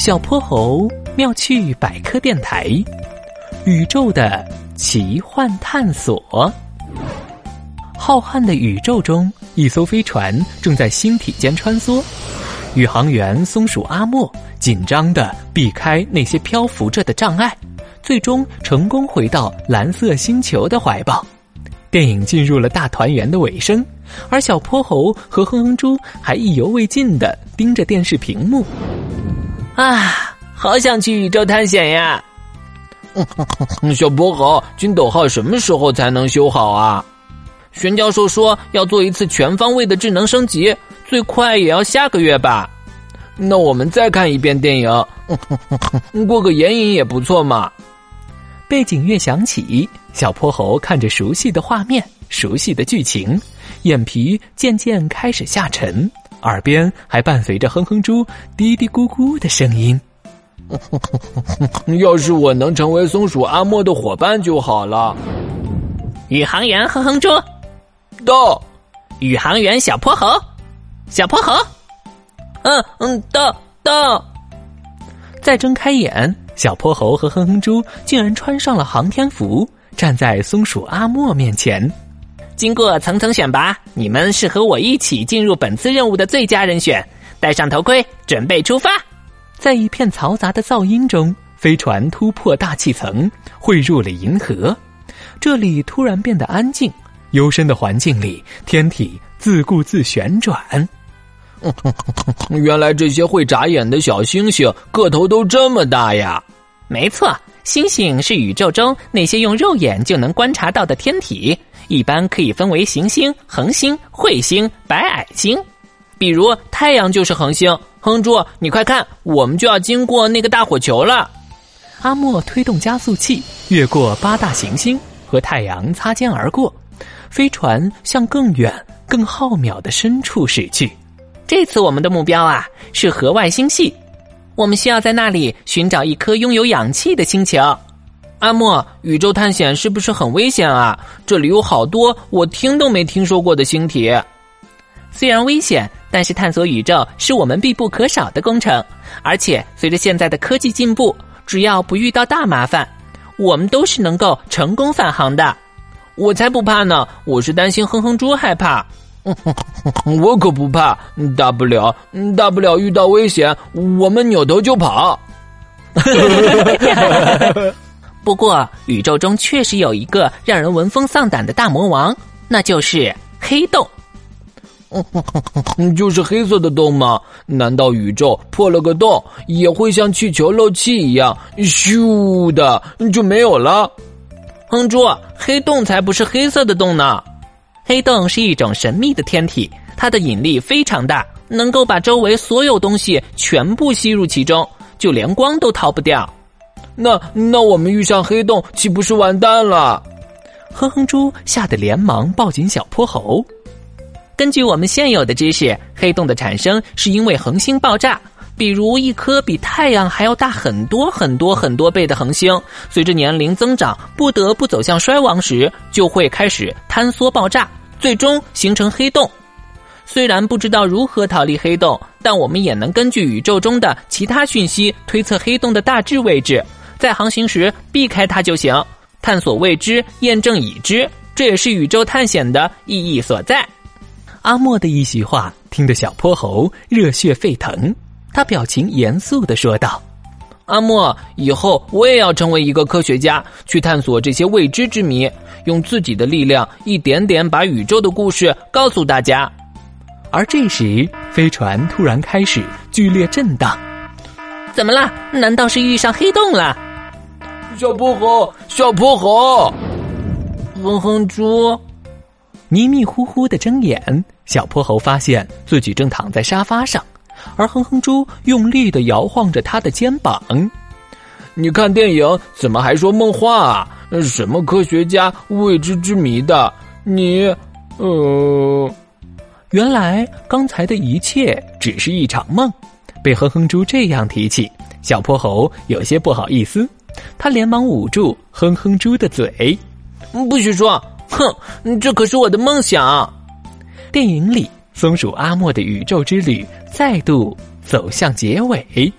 小泼猴妙趣百科电台，宇宙的奇幻探索。浩瀚的宇宙中，一艘飞船正在星体间穿梭。宇航员松鼠阿莫紧张地避开那些漂浮着的障碍，最终成功回到蓝色星球的怀抱。电影进入了大团圆的尾声，而小泼猴和哼哼猪还意犹未尽地盯着电视屏幕。啊，好想去宇宙探险呀！小泼猴，金斗号什么时候才能修好啊？玄教授说要做一次全方位的智能升级，最快也要下个月吧。那我们再看一遍电影，过个眼瘾也不错嘛。背景乐响起，小泼猴看着熟悉的画面、熟悉的剧情，眼皮渐渐开始下沉，耳边还伴随着哼哼猪嘀嘀咕咕的声音。要是我能成为松鼠阿莫的伙伴就好了。宇航员哼哼猪，到。宇航员小泼猴，小泼猴，嗯嗯，到到。再睁开眼。小泼猴和哼哼猪竟然穿上了航天服，站在松鼠阿莫面前。经过层层选拔，你们是和我一起进入本次任务的最佳人选。戴上头盔，准备出发。在一片嘈杂的噪音中，飞船突破大气层，汇入了银河。这里突然变得安静，幽深的环境里，天体自顾自旋转。原来这些会眨眼的小星星个头都这么大呀！没错，星星是宇宙中那些用肉眼就能观察到的天体，一般可以分为行星、恒星、彗星、白矮星。比如太阳就是恒星。哼猪，你快看，我们就要经过那个大火球了。阿莫推动加速器，越过八大行星，和太阳擦肩而过，飞船向更远、更浩渺的深处驶去。这次我们的目标啊是河外星系，我们需要在那里寻找一颗拥有氧气的星球。阿莫，宇宙探险是不是很危险啊？这里有好多我听都没听说过的星体。虽然危险，但是探索宇宙是我们必不可少的工程。而且随着现在的科技进步，只要不遇到大麻烦，我们都是能够成功返航的。我才不怕呢，我是担心哼哼猪害怕。我可不怕，大不了大不了遇到危险，我们扭头就跑。不过，宇宙中确实有一个让人闻风丧胆的大魔王，那就是黑洞。就是黑色的洞吗？难道宇宙破了个洞，也会像气球漏气一样，咻的就没有了？哼猪，黑洞才不是黑色的洞呢。黑洞是一种神秘的天体，它的引力非常大，能够把周围所有东西全部吸入其中，就连光都逃不掉。那那我们遇上黑洞，岂不是完蛋了？哼哼猪吓得连忙抱紧小泼猴。根据我们现有的知识，黑洞的产生是因为恒星爆炸，比如一颗比太阳还要大很多很多很多倍的恒星，随着年龄增长，不得不走向衰亡时，就会开始坍缩爆炸。最终形成黑洞。虽然不知道如何逃离黑洞，但我们也能根据宇宙中的其他讯息推测黑洞的大致位置，在航行时避开它就行。探索未知，验证已知，这也是宇宙探险的意义所在。阿莫的一席话听得小泼猴热血沸腾，他表情严肃的说道：“阿莫，以后我也要成为一个科学家，去探索这些未知之谜。”用自己的力量，一点点把宇宙的故事告诉大家。而这时，飞船突然开始剧烈震荡。怎么了？难道是遇上黑洞了？小泼猴，小泼猴，哼哼猪，迷迷糊糊的睁眼，小泼猴发现自己正躺在沙发上，而哼哼猪用力的摇晃着他的肩膀。你看电影怎么还说梦话啊？什么科学家未知之谜的？你，呃，原来刚才的一切只是一场梦。被哼哼猪这样提起，小泼猴有些不好意思，他连忙捂住哼哼猪的嘴，不许说！哼，这可是我的梦想。电影里，松鼠阿莫的宇宙之旅再度走向结尾。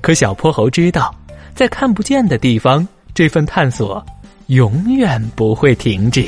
可小泼猴知道，在看不见的地方，这份探索永远不会停止。